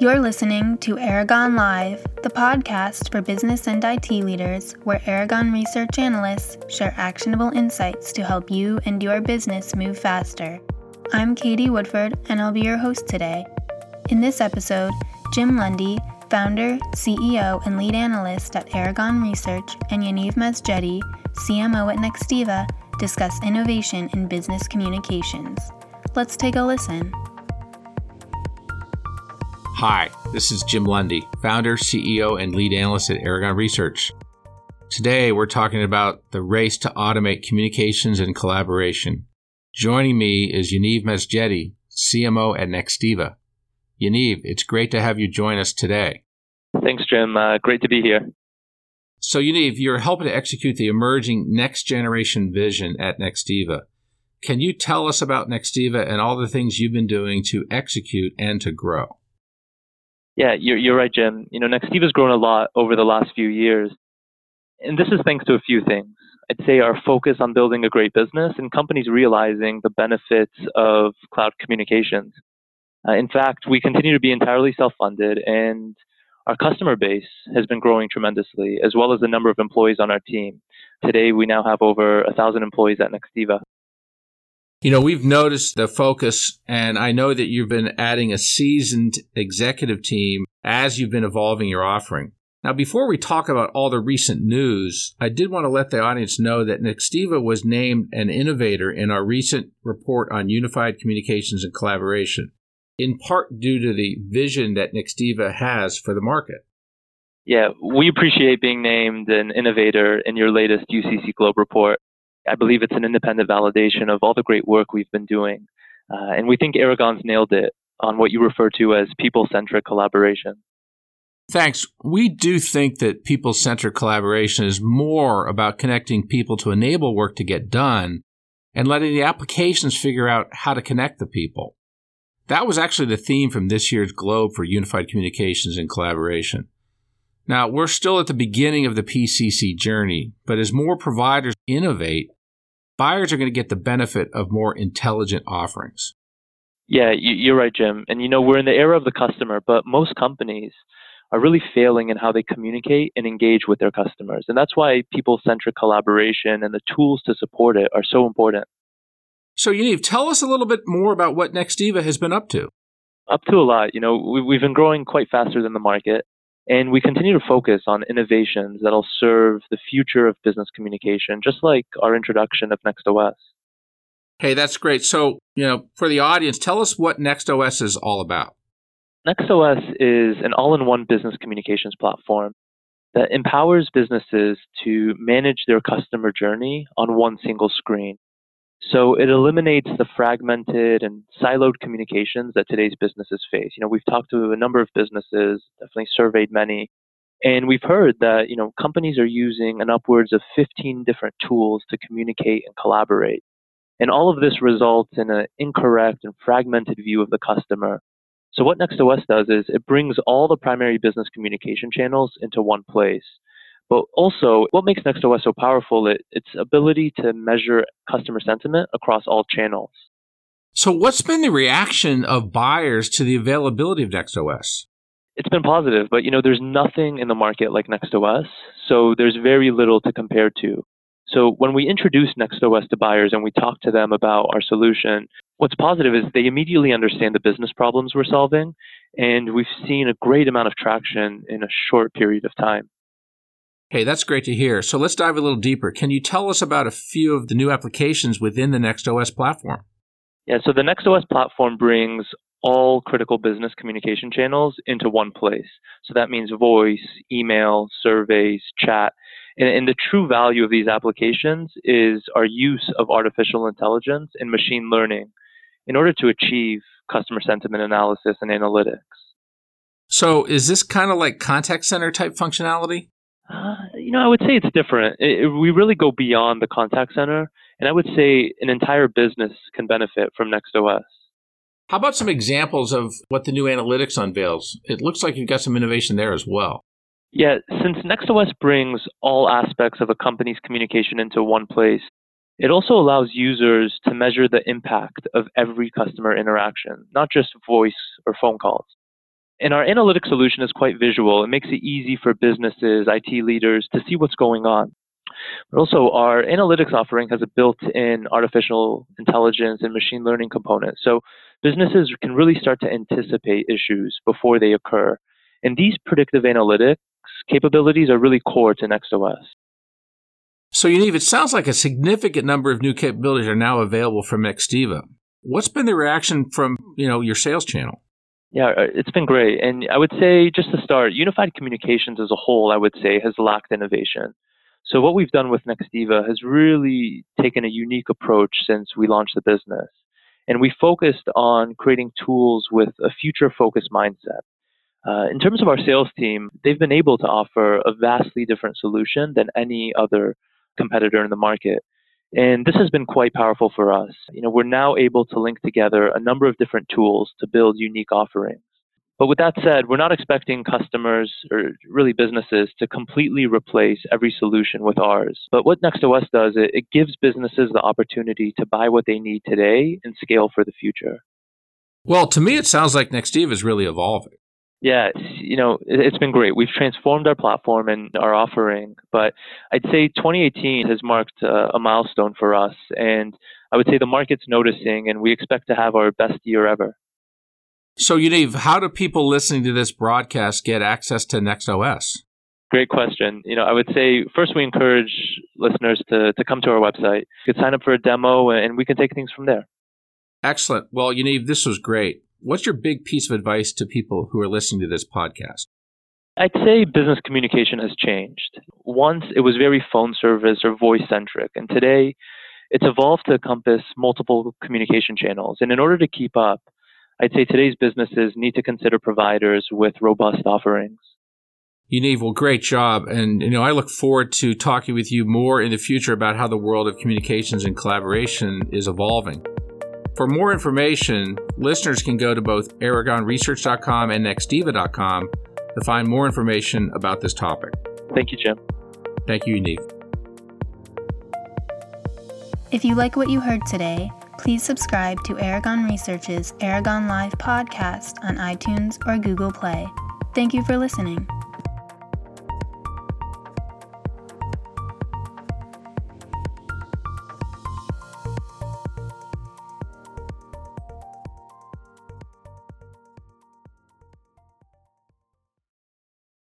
You're listening to Aragon Live, the podcast for business and IT leaders, where Aragon research analysts share actionable insights to help you and your business move faster. I'm Katie Woodford, and I'll be your host today. In this episode, Jim Lundy, founder, CEO, and lead analyst at Aragon Research, and Yaniv Masjedi, CMO at Nextiva, discuss innovation in business communications. Let's take a listen. Hi, this is Jim Lundy, founder, CEO, and lead analyst at Aragon Research. Today, we're talking about the race to automate communications and collaboration. Joining me is Yaniv Masjedi, CMO at Nextiva. Yaniv, it's great to have you join us today. Thanks, Jim. Uh, great to be here. So, Yaniv, you're helping to execute the emerging next generation vision at Nextiva. Can you tell us about Nextiva and all the things you've been doing to execute and to grow? Yeah, you're, you're right, Jim. You know, Nextiva's grown a lot over the last few years. And this is thanks to a few things. I'd say our focus on building a great business and companies realizing the benefits of cloud communications. Uh, in fact, we continue to be entirely self funded, and our customer base has been growing tremendously, as well as the number of employees on our team. Today, we now have over a thousand employees at Nextiva. You know, we've noticed the focus, and I know that you've been adding a seasoned executive team as you've been evolving your offering. Now, before we talk about all the recent news, I did want to let the audience know that Nextiva was named an innovator in our recent report on unified communications and collaboration, in part due to the vision that Nextiva has for the market. Yeah, we appreciate being named an innovator in your latest UCC Globe report. I believe it's an independent validation of all the great work we've been doing. Uh, and we think Aragon's nailed it on what you refer to as people centric collaboration. Thanks. We do think that people centric collaboration is more about connecting people to enable work to get done and letting the applications figure out how to connect the people. That was actually the theme from this year's Globe for Unified Communications and Collaboration. Now, we're still at the beginning of the PCC journey, but as more providers innovate, buyers are going to get the benefit of more intelligent offerings. Yeah, you're right, Jim. And you know, we're in the era of the customer, but most companies are really failing in how they communicate and engage with their customers. And that's why people centric collaboration and the tools to support it are so important. So, Yaniv, tell us a little bit more about what Nextiva has been up to. Up to a lot. You know, we've been growing quite faster than the market. And we continue to focus on innovations that'll serve the future of business communication, just like our introduction of NextOS. Hey, that's great. So, you know, for the audience, tell us what NextOS is all about. NextOS is an all in one business communications platform that empowers businesses to manage their customer journey on one single screen. So it eliminates the fragmented and siloed communications that today's businesses face. You know, we've talked to a number of businesses, definitely surveyed many, and we've heard that, you know, companies are using an upwards of 15 different tools to communicate and collaborate. And all of this results in an incorrect and fragmented view of the customer. So what Next NextOS does is it brings all the primary business communication channels into one place. But also, what makes NextOS so powerful is its ability to measure customer sentiment across all channels. So, what's been the reaction of buyers to the availability of NextOS? It's been positive, but you know, there's nothing in the market like NextOS, so there's very little to compare to. So when we introduce NextOS to buyers and we talk to them about our solution, what's positive is they immediately understand the business problems we're solving, and we've seen a great amount of traction in a short period of time. Hey, that's great to hear. So let's dive a little deeper. Can you tell us about a few of the new applications within the NextOS platform? Yeah, so the NextOS platform brings all critical business communication channels into one place. So that means voice, email, surveys, chat. And, and, the true value of these applications is our use of artificial intelligence and machine learning in order to achieve customer sentiment analysis and analytics. So is this kind of like contact center type functionality? Uh, you know, I would say it's different. It, it, we really go beyond the contact center, and I would say an entire business can benefit from NextOS. How about some examples of what the new analytics unveils? It looks like you've got some innovation there as well. Yeah, since NextOS brings all aspects of a company's communication into one place, it also allows users to measure the impact of every customer interaction, not just voice or phone calls. And our analytics solution is quite visual. It makes it easy for businesses, IT leaders to see what's going on. But also, our analytics offering has a built in artificial intelligence and machine learning component. So businesses can really start to anticipate issues before they occur. And these predictive analytics capabilities are really core to NextOS. So, Yaniv, it sounds like a significant number of new capabilities are now available from Nextiva. What's been the reaction from you know your sales channel? Yeah, uh, it's been great. And I would say, just to start, unified communications as a whole, I would say, has lacked innovation. So, what we've done with Nextiva has really taken a unique approach since we launched the business. And we focused on creating tools with a future focused mindset. Uh, in terms of our sales team, they've been able to offer a vastly different solution than any other competitor in the market. And this has been quite powerful for us. You know, we're now able to link together a number of different tools to build unique offerings. But with that said, we're not expecting customers or really businesses to completely replace every solution with ours. But what NextOS does, it, it gives businesses the opportunity to buy what they need today and scale for the future. Well, to me, it sounds like Nextiva is really evolving. Yeah, you know, it's been great. We've transformed our platform and our offering, but I'd say 2018 has marked a, milestone for us, and I would say the market's noticing, and we expect to have our best year ever. So, Yaniv, how do people listening to this broadcast get access to NextOS? Great question. You know, I would say first we encourage listeners to, to come to our website. You can sign up for a demo, and we can take things from there. Excellent. Well, Yaniv, this was great. What's your big piece of advice to people who are listening to this podcast? I'd say business communication has changed. Once it was very phone service or voice centric, and today it's evolved to encompass multiple communication channels. And in order to keep up, I'd say today's businesses need to consider providers with robust offerings. Yaniv, well, great job. And, you know, I look forward to talking with you more in the future about how the world of communications and collaboration is evolving. For more information, listeners can go to both aragonresearch.com and nextiva.com to find more information about this topic. Thank you, Jim. Thank you, Yaniv. If you like what you heard today, please subscribe to Aragon Research's Aragon Live podcast on iTunes or Google Play. Thank you for listening.